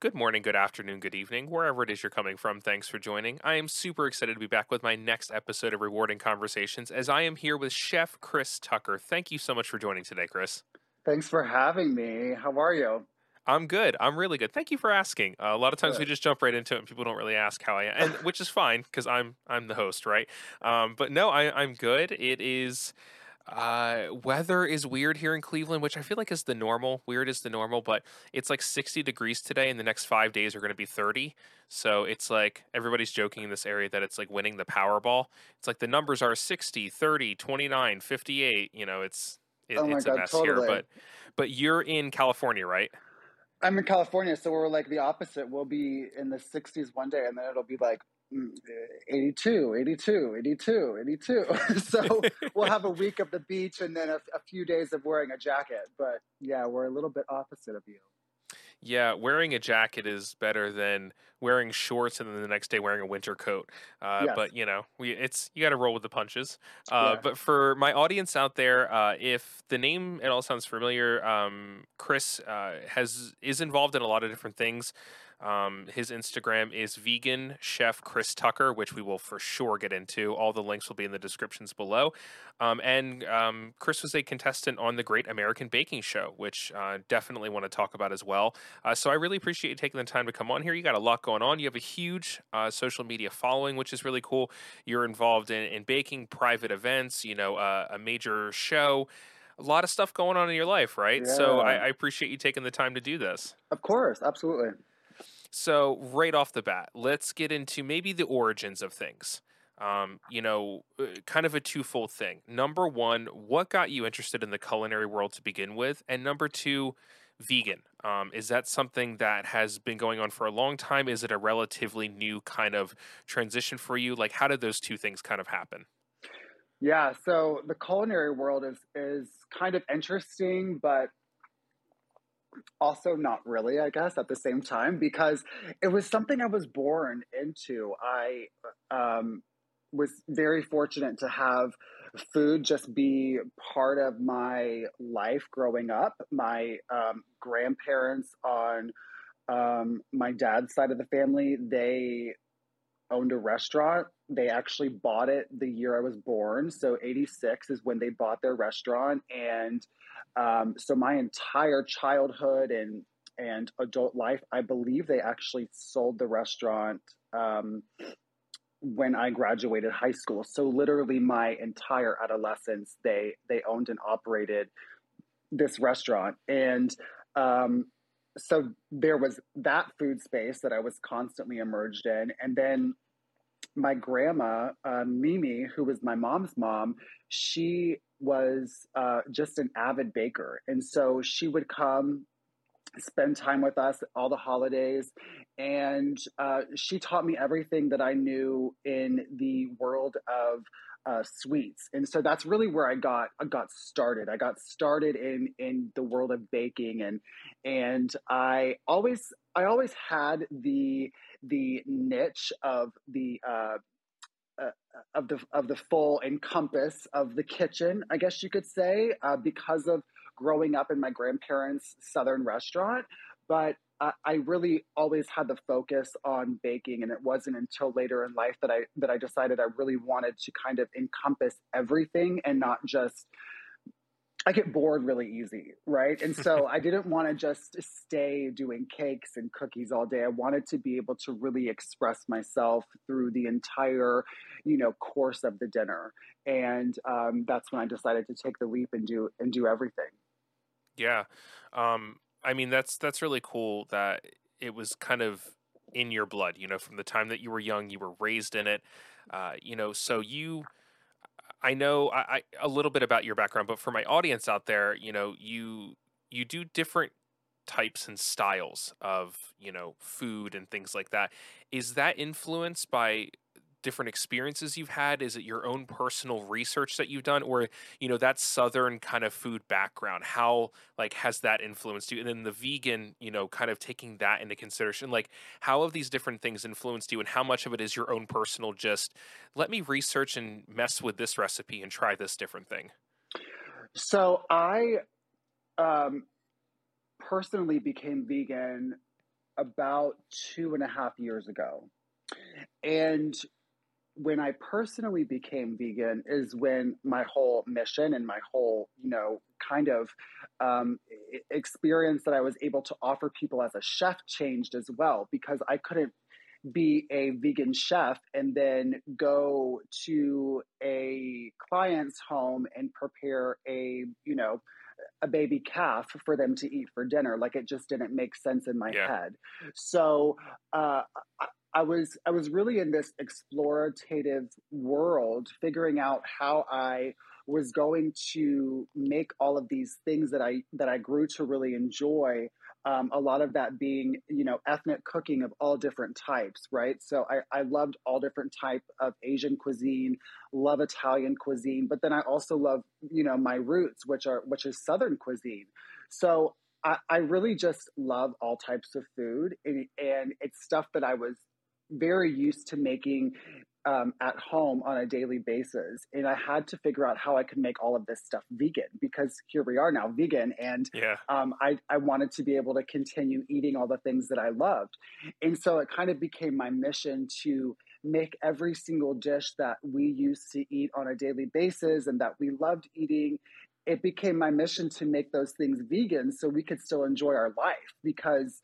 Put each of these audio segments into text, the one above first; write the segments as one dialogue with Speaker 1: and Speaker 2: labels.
Speaker 1: Good morning, good afternoon, good evening, wherever it is you're coming from. Thanks for joining. I am super excited to be back with my next episode of Rewarding Conversations as I am here with Chef Chris Tucker. Thank you so much for joining today, Chris.
Speaker 2: Thanks for having me. How are you?
Speaker 1: I'm good. I'm really good. Thank you for asking. Uh, a lot of times good. we just jump right into it, and people don't really ask how I am, and which is fine because I'm I'm the host, right? Um, but no, I, I'm good. It is uh, weather is weird here in Cleveland, which I feel like is the normal. Weird is the normal, but it's like 60 degrees today, and the next five days are going to be 30. So it's like everybody's joking in this area that it's like winning the Powerball. It's like the numbers are 60, 30, 29, 58. You know, it's it,
Speaker 2: oh
Speaker 1: it's
Speaker 2: God,
Speaker 1: a mess
Speaker 2: totally.
Speaker 1: here. But but you're in California, right?
Speaker 2: I'm in California, so we're like the opposite. We'll be in the 60s one day, and then it'll be like 82, 82, 82, 82. so we'll have a week of the beach and then a, a, few days of wearing a jacket. But yeah, we're a little bit opposite of you.
Speaker 1: Yeah, wearing a jacket is better than wearing shorts and then the next day wearing a winter coat. Uh, yes. But you know, we it's you got to roll with the punches. Uh, yeah. But for my audience out there, uh, if the name it all sounds familiar, um, Chris uh, has is involved in a lot of different things. Um, his Instagram is vegan chef Chris Tucker, which we will for sure get into. All the links will be in the descriptions below. Um, and um, Chris was a contestant on the Great American Baking Show, which uh, definitely want to talk about as well. Uh, so I really appreciate you taking the time to come on here. You got a lot going on. You have a huge uh, social media following, which is really cool. You're involved in, in baking, private events, you know, uh, a major show a lot of stuff going on in your life, right? Yeah. So I, I, appreciate you taking the time to do this.
Speaker 2: Of course, absolutely.
Speaker 1: So, right off the bat, let's get into maybe the origins of things. Um, you know, uh, kind of a twofold thing. Number one, what got you interested in the culinary world to begin with? And number two, vegan. Um, is that something that has been going on for a long time? Is it a relatively new kind of transition for you? Like, how did those two things kind of happen?
Speaker 2: Yeah, so the culinary world is is kind of interesting, but also not really i guess at the same time because it was something i was born into. I um, was very fortunate to have food just be part of my life growing up. My um, grandparents on um, my dad's side of the family they owned a restaurant. They actually bought it the year i was born. So 86 is when they bought their restaurant and um, so my entire childhood and and adult life, I believe they actually sold the restaurant um, when I graduated high school. So literally my entire adolescence, they they owned and operated this restaurant, and um, so there was that food space that I was constantly emerged in, and then my grandma uh, Mimi, who was my mom's mom, she was uh, just an avid baker. And so she would come spend time with us all the holidays. And uh, she taught me everything that I knew in the world of uh, sweets. And so that's really where I got I got started. I got started in in the world of baking and and I always I always had the the niche of the uh, uh, of the of the full encompass of the kitchen, I guess you could say, uh, because of growing up in my grandparents' southern restaurant. But uh, I really always had the focus on baking, and it wasn't until later in life that I that I decided I really wanted to kind of encompass everything and not just I get bored really easy, right? And so I didn't want to just stay doing cakes and cookies all day. I wanted to be able to really express myself through the entire, you know, course of the dinner. And um, that's when I decided to take the leap and do and do everything.
Speaker 1: Yeah, um, I mean that's that's really cool that it was kind of in your blood. You know, from the time that you were young, you were raised in it. Uh, you know, so you I know I, I, a little bit about your background, but for my audience out there, you know, you you do different types and styles of you know food and things like that. Is that influenced by different experiences you've had? Is it your own personal research that you've done, or you know that southern kind of food background? How like has that influenced you? And then the vegan, you know, kind of taking that into consideration, like how have these different things influenced you, and how much of it is your own personal? Just let me research and mess with this recipe and try this different thing.
Speaker 2: So I um, personally became vegan about two and a half years ago. And when I personally became vegan is when my whole mission and my whole, you know, kind of um, experience that I was able to offer people as a chef changed as well because I couldn't be a vegan chef and then go to a client's home and prepare a, you know, a baby calf for them to eat for dinner. Like it just didn't make sense in my yeah. head. So uh, I was I was really in this explorative world, figuring out how I was going to make all of these things that I that I grew to really enjoy. Um, a lot of that being, you know, ethnic cooking of all different types, right? So I, I loved all different type of Asian cuisine, love Italian cuisine, but then I also love, you know, my roots, which are which is Southern cuisine. So I, I really just love all types of food, and, and it's stuff that I was very used to making um, at home on a daily basis. And I had to figure out how I could make all of this stuff vegan because here we are now vegan. And yeah. um, I, I wanted to be able to continue eating all the things that I loved. And so it kind of became my mission to make every single dish that we used to eat on a daily basis and that we loved eating. It became my mission to make those things vegan so we could still enjoy our life because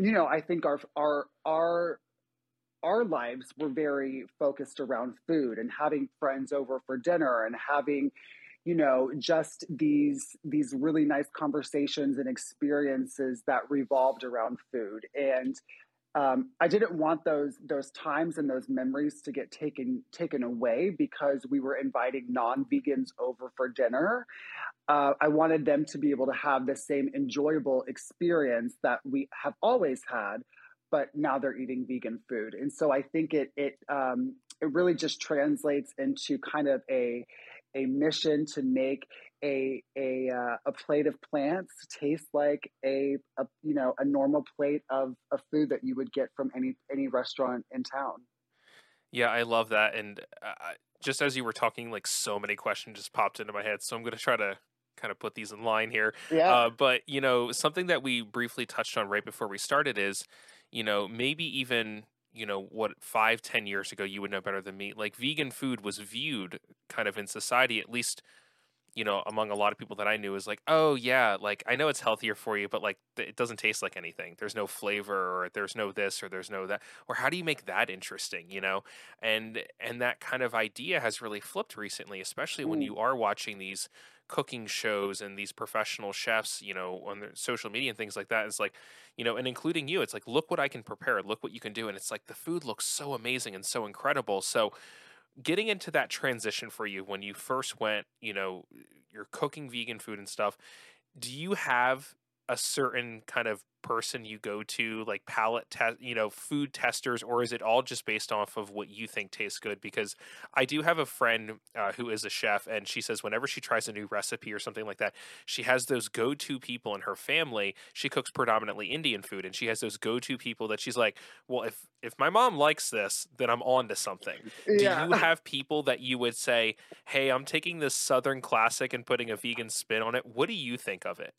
Speaker 2: you know, I think our our our our lives were very focused around food and having friends over for dinner and having you know just these these really nice conversations and experiences that revolved around food and um, I didn't want those those times and those memories to get taken taken away because we were inviting non-vegans over for dinner. Uh, I wanted them to be able to have the same enjoyable experience that we have always had, but now they're eating vegan food. And so I think it it um, it really just translates into kind of a a mission to make a a uh, a plate of plants taste like a, a you know a normal plate of, of food that you would get from any any restaurant in town.
Speaker 1: Yeah, I love that, and uh, just as you were talking, like so many questions just popped into my head. So I'm going to try to kind of put these in line here. Yeah. Uh, but you know, something that we briefly touched on right before we started is you know, maybe even you know what five ten years ago you would know better than me like vegan food was viewed kind of in society at least you know among a lot of people that i knew is like oh yeah like i know it's healthier for you but like it doesn't taste like anything there's no flavor or there's no this or there's no that or how do you make that interesting you know and and that kind of idea has really flipped recently especially when mm. you are watching these cooking shows and these professional chefs, you know, on their social media and things like that. It's like, you know, and including you, it's like, look what I can prepare, look what you can do. And it's like the food looks so amazing and so incredible. So getting into that transition for you when you first went, you know, you're cooking vegan food and stuff, do you have a certain kind of person you go to like palate test you know food testers or is it all just based off of what you think tastes good? Because i do have a friend uh, who is a chef and she says whenever she tries a new recipe or something like that she has those go-to people in her family. She cooks predominantly indian food and she has those go-to people that she's like well if if my mom likes this then i'm on to something. Yeah. do you have people that you would say hey i'm taking this southern classic and putting a vegan spin on it. What do you think of it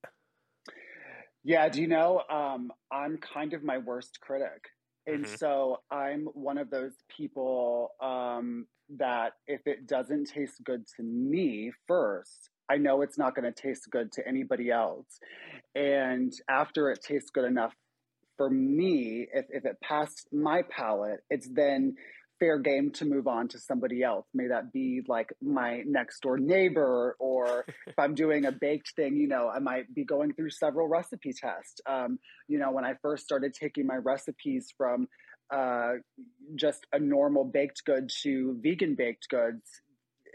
Speaker 2: yeah, do you know, um, I'm kind of my worst critic. And mm-hmm. so I'm one of those people um, that if it doesn't taste good to me first, I know it's not going to taste good to anybody else. And after it tastes good enough for me, if, if it passed my palate, it's then fair game to move on to somebody else. May that be like my next door neighbor, or if I'm doing a baked thing, you know, I might be going through several recipe tests. Um, you know, when I first started taking my recipes from uh, just a normal baked good to vegan baked goods,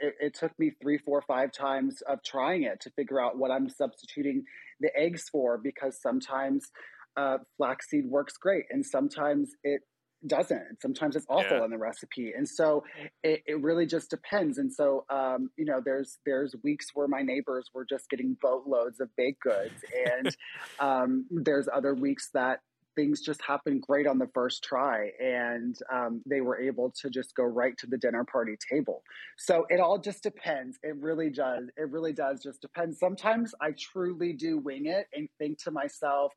Speaker 2: it, it, took me three, four, five times of trying it to figure out what I'm substituting the eggs for because sometimes uh, flaxseed works great and sometimes it doesn't. Sometimes it's awful yeah. in the recipe, and so it, it really just depends. And so, um, you know, there's there's weeks where my neighbors were just getting boatloads of baked goods, and um, there's other weeks that things just happened great on the first try. And um, they were able to just go right to the dinner party table. So it all just depends. It really does. It really does just depend. Sometimes i truly do wing it and think to myself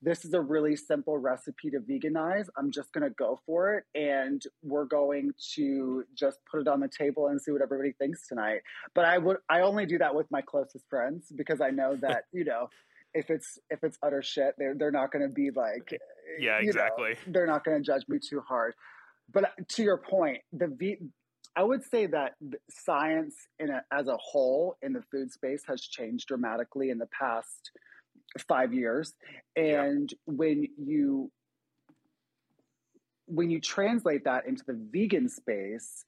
Speaker 2: this is a really simple recipe to veganize. I'm just going to go for it. And we're going to just put it on the table and see what everybody thinks tonight. But I would, I only do that with my closest friends because I know that, you know, if it's if it's utter shit, they're they're not going to be like,
Speaker 1: yeah, exactly.
Speaker 2: Know, they're not going to judge me too hard. But uh, to your point, the v, I would say that science in a, as a whole in the food space has changed dramatically in the past five years, and yeah. when you when you translate that into the vegan space,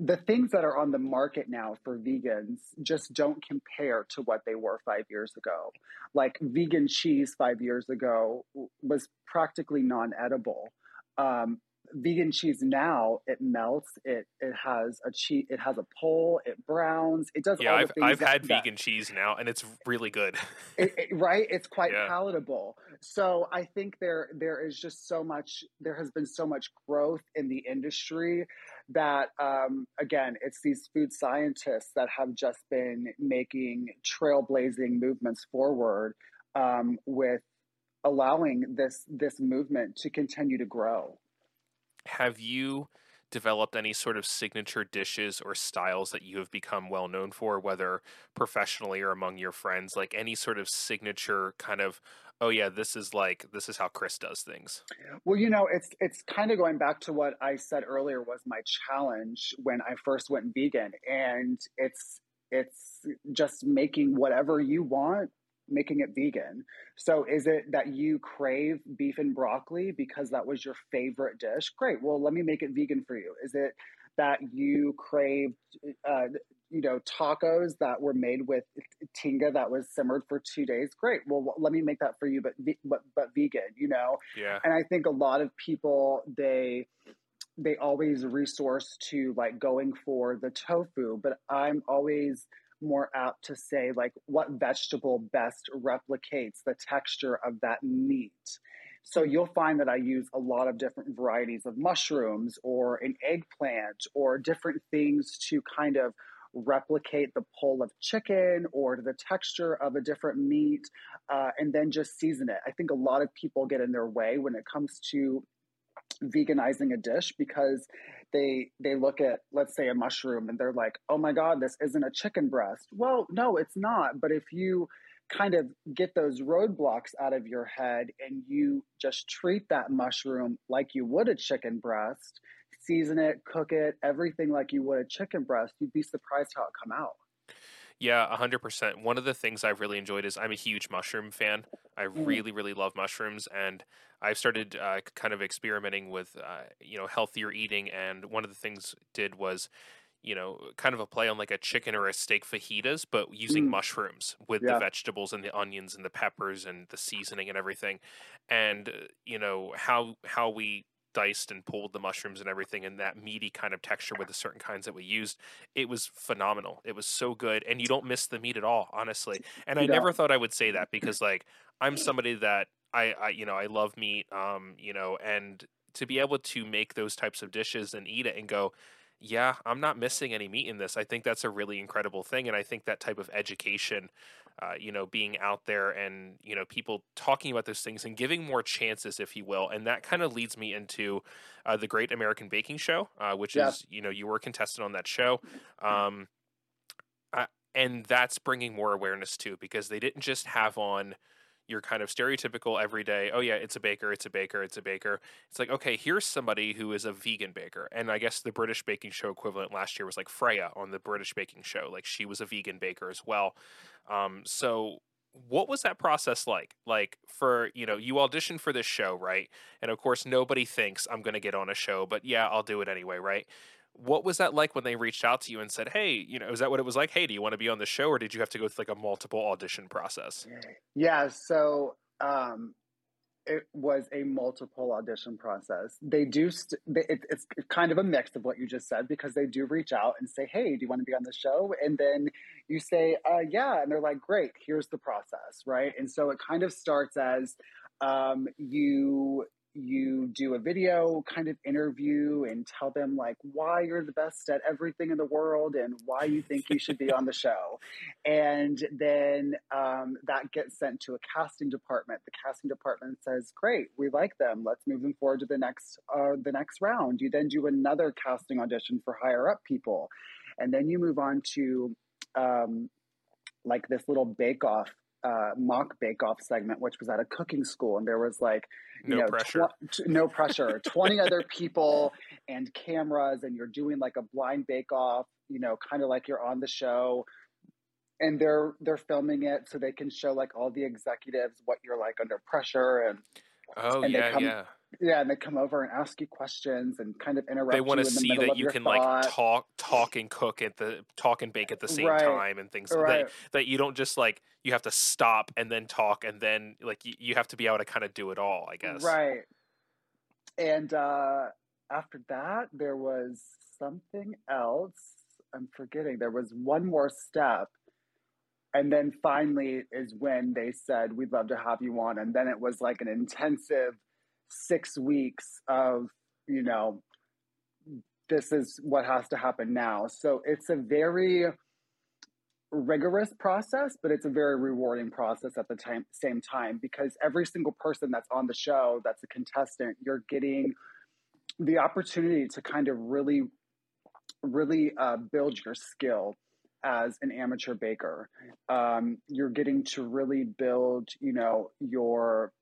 Speaker 2: the things that are on the market now for vegans just don't compare to what they were five years ago. Like vegan cheese five years ago was practically non edible. Um, vegan cheese now it melts it it has a cheese it has a pole it browns it does
Speaker 1: yeah i've,
Speaker 2: I've
Speaker 1: that, had that, vegan cheese now and it's really good.
Speaker 2: It, it, right? It's quite yeah. palatable. So i think there there is just so much there has been so much growth in the industry that um, again it's these food scientists that have just been making trailblazing movements forward um, with allowing this this movement to continue to grow
Speaker 1: have you developed any sort of signature dishes or styles that you have become well known for, whether professionally or among your friends? Like any sort of signature kind of, oh yeah, this is like this is how Chris does things.
Speaker 2: Well, you know, it's it's kind of going back to what I said earlier was my challenge when I first went vegan, and it's it's just making whatever you want making it vegan. So is it that you crave beef and broccoli because that was your favorite dish? Great. Well, let me make it vegan for you. Is it that you crave, uh, you know, tacos that were made with tinga that was simmered for two days? Great. Well, let me make that for you, but but but vegan. You know.
Speaker 1: Yeah.
Speaker 2: And I think a lot of people they they always resource to like going for the tofu, but I'm always more apt to say like what vegetable best replicates the texture of that meat. So you'll find that I use a lot of different varieties of mushrooms or an eggplant or different things to kind of replicate the pull of chicken or the texture of a different meat uh, and then just season it. I think a lot of people get in their way when it comes to veganizing a dish because they they look at let's say a mushroom and they're like oh my god this isn't a chicken breast. Well no it's not. But if you kind of get those roadblocks out of your head and you just treat that mushroom like you would a chicken breast season it cook it everything like you would a chicken breast you'd be surprised how it come out
Speaker 1: yeah, 100%. One of the things I've really enjoyed is I'm a huge mushroom fan. I mm. really, really love mushrooms. And I've started uh, kind of experimenting with, uh, you know, healthier eating. And one of the things did was, you know, kind of a play on like a chicken or a steak fajitas, but using mm. mushrooms with yeah. the vegetables and the onions and the peppers and the seasoning and everything. And, uh, you know, how, how we diced and pulled the mushrooms and everything and that meaty kind of texture with the certain kinds that we used it was phenomenal it was so good and you don't miss the meat at all honestly and i never thought i would say that because like i'm somebody that i, I you know i love meat um you know and to be able to make those types of dishes and eat it and go yeah, I'm not missing any meat in this. I think that's a really incredible thing. And I think that type of education, uh, you know, being out there and, you know, people talking about those things and giving more chances, if you will. And that kind of leads me into uh, the Great American Baking Show, uh, which yeah. is, you know, you were contested on that show. Um, and that's bringing more awareness too, because they didn't just have on, your kind of stereotypical everyday, oh yeah, it's a baker, it's a baker, it's a baker. It's like, okay, here's somebody who is a vegan baker. And I guess the British baking show equivalent last year was like Freya on the British baking show. Like she was a vegan baker as well. Um, so what was that process like? Like for, you know, you audition for this show, right? And of course nobody thinks I'm going to get on a show, but yeah, I'll do it anyway, right? What was that like when they reached out to you and said, "Hey, you know, is that what it was like? Hey, do you want to be on the show, or did you have to go through like a multiple audition process?"
Speaker 2: Yeah, so um, it was a multiple audition process. They do, st- they, it, it's kind of a mix of what you just said because they do reach out and say, "Hey, do you want to be on the show?" And then you say, uh, "Yeah," and they're like, "Great, here's the process," right? And so it kind of starts as um, you you do a video kind of interview and tell them like why you're the best at everything in the world and why you think you should be on the show. And then um, that gets sent to a casting department. The casting department says great we like them. Let's move them forward to the next uh, the next round. You then do another casting audition for higher up people. And then you move on to um, like this little bake off uh, mock bake off segment, which was at a cooking school, and there was like
Speaker 1: no
Speaker 2: know,
Speaker 1: pressure,
Speaker 2: tw- no pressure, twenty other people and cameras, and you're doing like a blind bake off, you know, kind of like you're on the show, and they're they're filming it so they can show like all the executives what you're like under pressure and
Speaker 1: oh
Speaker 2: and
Speaker 1: yeah
Speaker 2: come,
Speaker 1: yeah
Speaker 2: yeah, and they come over and ask you questions and kind of interrupt.
Speaker 1: They want
Speaker 2: to
Speaker 1: see that you can
Speaker 2: thought.
Speaker 1: like talk, talk and cook at the talk and bake at the same
Speaker 2: Right.
Speaker 1: time and things
Speaker 2: Right.
Speaker 1: that that you don't just like you have to stop and then talk and then like you, you have to be able to kind of do it all. I guess.
Speaker 2: Right. And uh, after that, there was something else. I'm forgetting. There was one more step. And then finally is when they said, We'd love to have you on. And then it was like an intensive six weeks of, you know, this is what has to happen now. So it's a very rigorous process, but it's a very rewarding process at the time, same time because every single person that's on the show that's a contestant, you're getting the opportunity to kind of really, really uh, build your skill as an amateur baker. Um, you're getting to really build, you know, your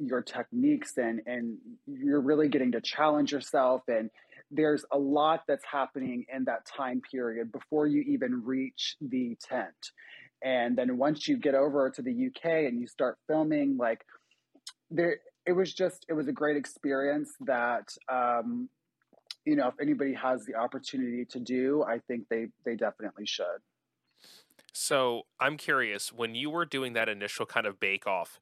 Speaker 2: your techniques and and you're really getting to challenge yourself and there's a lot that's happening in that time period before you even reach the tent. And then once you get over to the UK and you start filming, like there, it was just, it was a great experience that, um, you know, if anybody has the opportunity to do, I think they, they definitely should.
Speaker 1: So I'm curious, when you were doing that initial kind of bake off,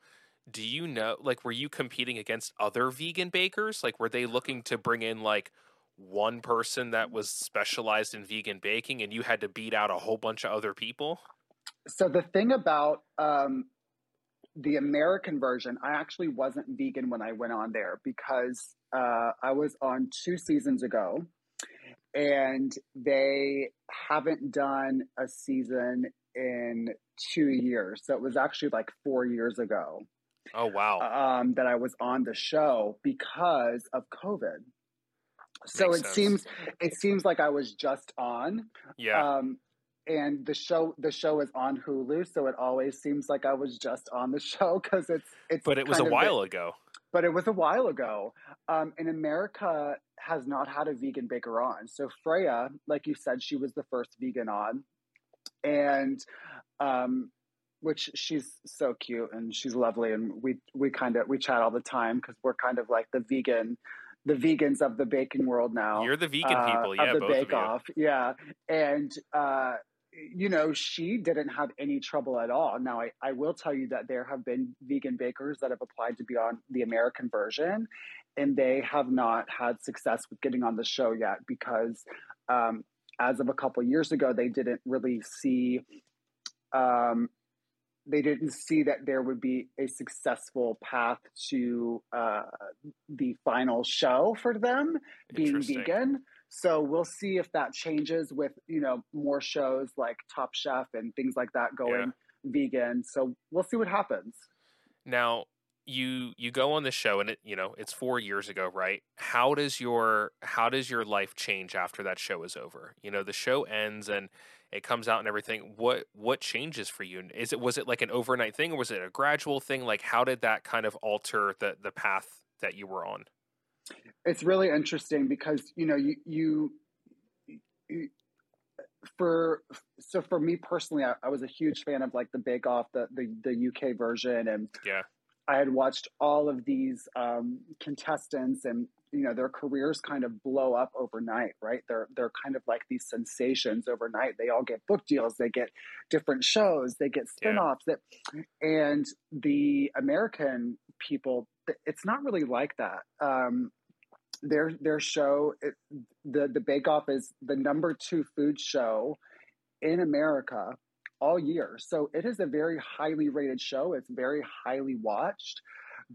Speaker 1: do you know like were you competing against other vegan bakers? Like were they looking to bring in like one person that was specialized in vegan baking and you had to beat out a whole bunch of other people?
Speaker 2: So the thing about um, the American version, I actually wasn't vegan when I went on there because uh, I was on two seasons ago, and they haven't done a season in two years. So it was actually like four years ago.
Speaker 1: Oh wow!
Speaker 2: Um, that I was on the show because of COVID. So
Speaker 1: Makes
Speaker 2: it
Speaker 1: sense.
Speaker 2: seems it seems like I was just on.
Speaker 1: Yeah.
Speaker 2: Um, and the show the show is on Hulu, so it always seems like I was just on the show because it's it's.
Speaker 1: but it was a while ago.
Speaker 2: But it was a while ago. Um, and America has not had a vegan baker on. So Freya, like you said, she was the first vegan on, and um, which she's so cute and she's lovely, and we we kind of we chat all the time because we're kind of like the vegan. The vegans of the baking world now
Speaker 1: You're the vegan
Speaker 2: uh,
Speaker 1: people, yeah,
Speaker 2: of the
Speaker 1: both of
Speaker 2: Bake
Speaker 1: you.
Speaker 2: Off, yeah, and uh, you know she didn't have any trouble at all. Now I, I will tell you that there have been vegan bakers that have applied to be on the American version, and they have not had success with getting on the show yet because um, as of a couple years ago they didn't really see. Um, they didn't see that there would be a successful path to uh, the final show for them being vegan. So we'll see if that changes with you know more shows like Top Chef and things like that going vegan. So we'll see what happens.
Speaker 1: Now you you go on the show and it you know it's four years ago right how does your how does your life change after that show is over you know the show ends and it comes out and everything what what changes for you? Is it was it like an overnight thing or was it a gradual thing? Like how did that kind of alter the the path that you were on?
Speaker 2: It's really interesting because you know you you. you for so for me personally, I, I was a huge fan of like the Bake Off, the, the the UK version, and
Speaker 1: yeah.
Speaker 2: I had watched all of these um, contestants and you know their careers kind of blow up overnight, right? They're they're kind of like these sensations overnight. They all get book deals, they get different shows, they get
Speaker 1: Yeah.
Speaker 2: spin-offs. That and the American people, it's not really like that. Um, their their show, it, the the Bake Off is the number two food show in America all year. So it is a very highly rated show. It's very highly watched.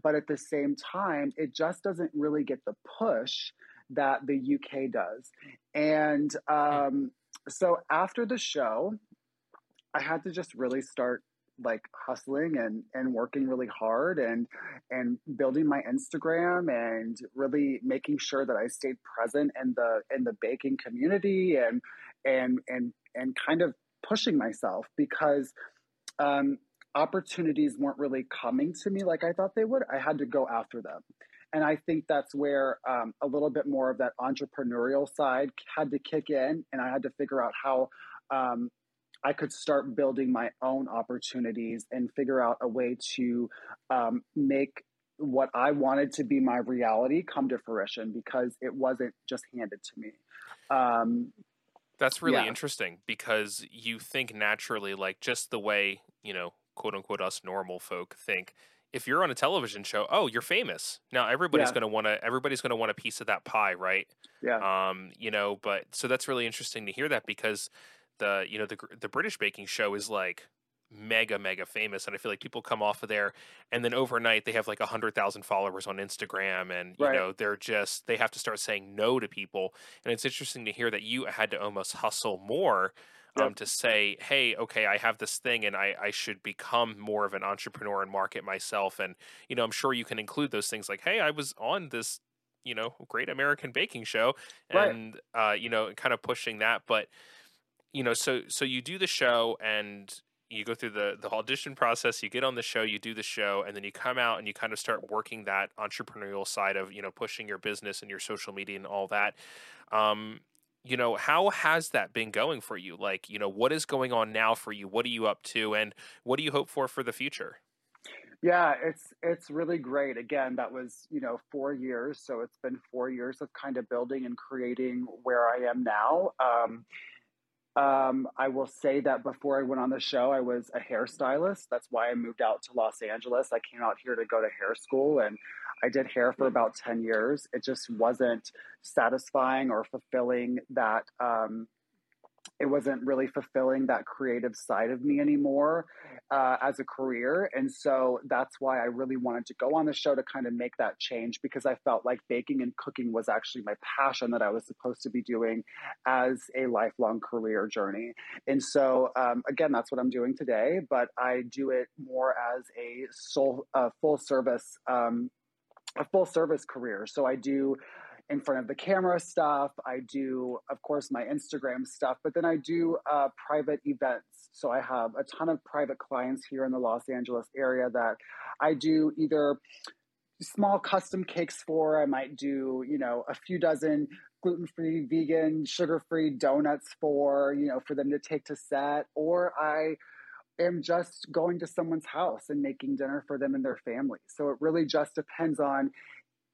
Speaker 2: But at the same time, it just doesn't really get the push that the UK does. And um, so after the show, I had to just really start like hustling and and working really hard and and building my Instagram and really making sure that I stayed present in the in the baking community and and and and kind of pushing myself because um, opportunities weren't really coming to me like I thought they would. I had to go after them. And I think that's where um, a little bit more of that entrepreneurial side had to kick in, and I had to figure out how um, I could start building my own opportunities and figure out a way to um, make what I wanted to be my reality come to fruition because it wasn't just handed to me. Um,
Speaker 1: That's really yeah. interesting because you think naturally, like just the way, you know, quote unquote, us normal folk think. If you're on a television show, oh, you're famous. Now everybody's yeah. going to want to. Everybody's going to want a piece of that pie, right?
Speaker 2: Yeah.
Speaker 1: Um, you know, but so that's really interesting to hear that because the you know the the British baking show is like mega mega famous and i feel like people come off of there and then overnight they have like a hundred thousand followers on instagram and you right. know they're just they have to start saying no to people and it's interesting to hear that you had to almost hustle more um, yep. to say hey okay i have this thing and I, I should become more of an entrepreneur and market myself and you know i'm sure you can include those things like hey i was on this you know great american baking show and right. uh, you know kind of pushing that but you know, so so you do the show and you go through the the audition process, you get on the show, you do the show, and then you come out and you kind of start working that entrepreneurial side of you know pushing your business and your social media and all that. Um, you know, how has that been going for you? Like, you know, what is going on now for you? What are you up to, and what do you hope for for the future?
Speaker 2: Yeah, it's it's really great. Again, that was you know four years, so it's been four years of kind of building and creating where I am now. Um, um, I will say that before I went on the show, I was a hairstylist. That's why I moved out to Los Angeles. I came out here to go to hair school and I did hair for about 10 years. It just wasn't satisfying or fulfilling that um, it wasn't really fulfilling that creative side of me anymore uh, as a career. And so that's why I really wanted to go on the show to kind of make that change because I felt like baking and cooking was actually my passion that I was supposed to be doing as a lifelong career journey. And so, um, again, that's what I'm doing today, but I do it more as a soul, uh, full service. Um, a full service career. So I do in front of the camera stuff. I do, of course, my Instagram stuff, but then I do uh, private events. So I have a ton of private clients here in the Los Angeles area that I do either small custom cakes for. I might do, you know, a few dozen gluten free, vegan, sugar free donuts for, you know, for them to take to set. Or I am just going to someone's house and making dinner for them and their family. So it really just depends on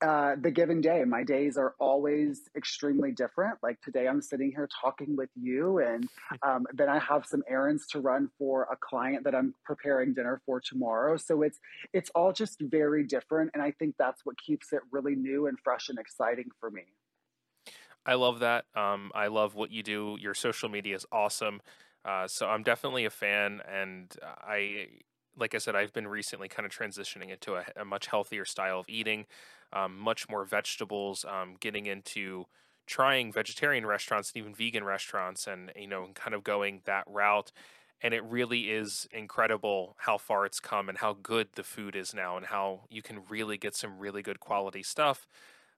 Speaker 2: uh, the given day. My days are always extremely different. Like today, I'm sitting here talking with you, and um, then I have some errands to run for a client that I'm preparing dinner for tomorrow. So it's it's all just very different, and I think that's what keeps it really new and fresh and exciting for me.
Speaker 1: I love that. Um, I love what you do. Your social media is awesome. Uh, so I'm definitely a fan, and I like I said, I've been recently kind of transitioning into a, a much healthier style of eating, um, much more vegetables, um, getting into trying vegetarian restaurants and even vegan restaurants, and you know, kind of going that route. And it really is incredible how far it's come and how good the food is now, and how you can really get some really good quality stuff.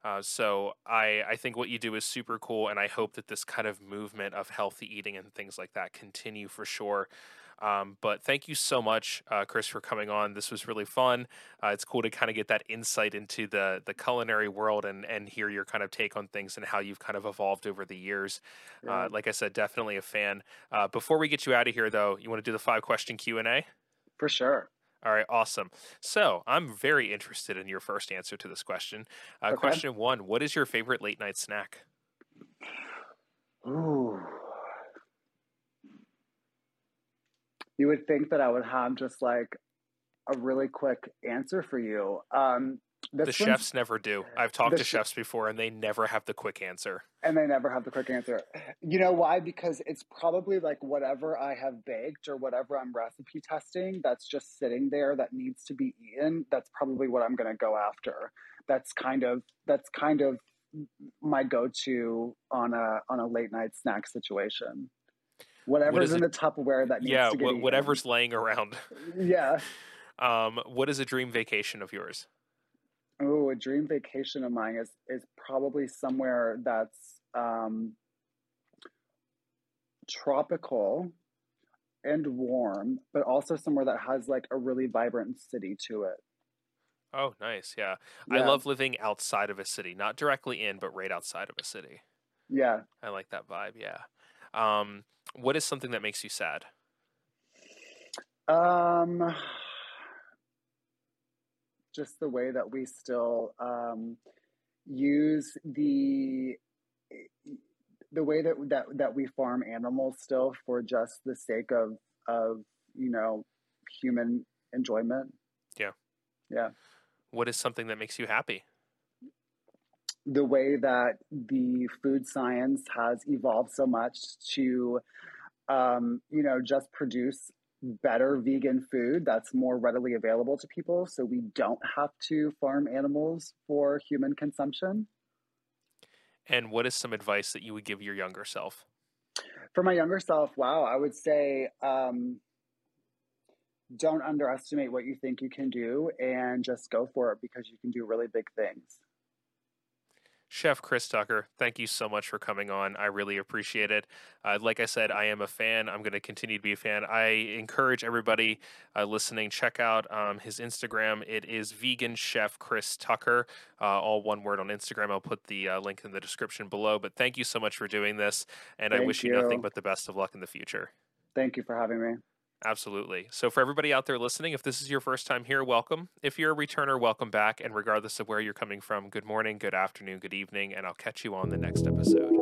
Speaker 1: Uh, so I I think what you do is super cool, and I hope that this kind of movement of healthy eating and things like that continue for sure. Um, but thank you so much, uh, Chris, for coming on. This was really fun. Uh, it's cool to kind of get that insight into the the culinary world and and hear your kind of take on things and how you've kind of evolved over the years. Uh, like I said, definitely a fan. Uh, before we get you out of here, though, you want to do the five question Q and A?
Speaker 2: For sure.
Speaker 1: All right, awesome. So I'm very interested in your first answer to this question. Uh, okay. Question one: What is your favorite late night snack?
Speaker 2: Ooh. you would think that I would have just like a really quick answer for you. Um,
Speaker 1: This the chefs never do. I've talked to chefs before and they never have the quick answer.
Speaker 2: And they never have the quick answer. You know why? Because it's probably like whatever I have baked or whatever I'm recipe testing that's just sitting there that needs to be eaten. That's probably what I'm going to go after. That's kind of that's kind of my go-to on a on a late night snack situation. Whatever's in it? the Tupperware that needs
Speaker 1: yeah,
Speaker 2: to get
Speaker 1: whatever's laying around.
Speaker 2: yeah.
Speaker 1: Um, what is a dream vacation of yours?
Speaker 2: Oh, a dream vacation of mine is is probably somewhere that's um, tropical and warm, but also somewhere that has like a really vibrant city to it.
Speaker 1: Oh, nice. Yeah. yeah. I love living outside of a city, not directly in, but right outside of a city.
Speaker 2: Yeah.
Speaker 1: I like that vibe. Yeah. Um, what is something that makes you sad?
Speaker 2: Um, just the way that we still um, use the the way that that that we farm animals still for just the sake of of you know human enjoyment.
Speaker 1: Yeah.
Speaker 2: Yeah.
Speaker 1: What is something that makes you happy?
Speaker 2: The way that the food science has evolved so much to, um, you know, just produce better vegan food that's more readily available to people so we don't have to farm animals for human consumption.
Speaker 1: And what is some advice that you would give your younger self?
Speaker 2: For my younger self, wow, I would say um, don't underestimate what you think you can do and just go for it because you can do really big things.
Speaker 1: Chef Chris Tucker, thank you so much for coming on. I really appreciate it. Uh, like I said, I am a fan. I'm going to continue to be a fan. I encourage everybody uh, listening, check out um, his Instagram. It is Vegan Chef Chris Tucker, uh, all one word on Instagram. I'll put the uh, link in the description below. But thank you so much for doing this, and thank I wish you. you nothing but the best of luck in the future.
Speaker 2: Thank you for having me.
Speaker 1: Absolutely. So, for everybody out there listening, if this is your first time here, welcome. If you're a returner, welcome back. And regardless of where you're coming from, good morning, good afternoon, good evening, and I'll catch you on the next episode.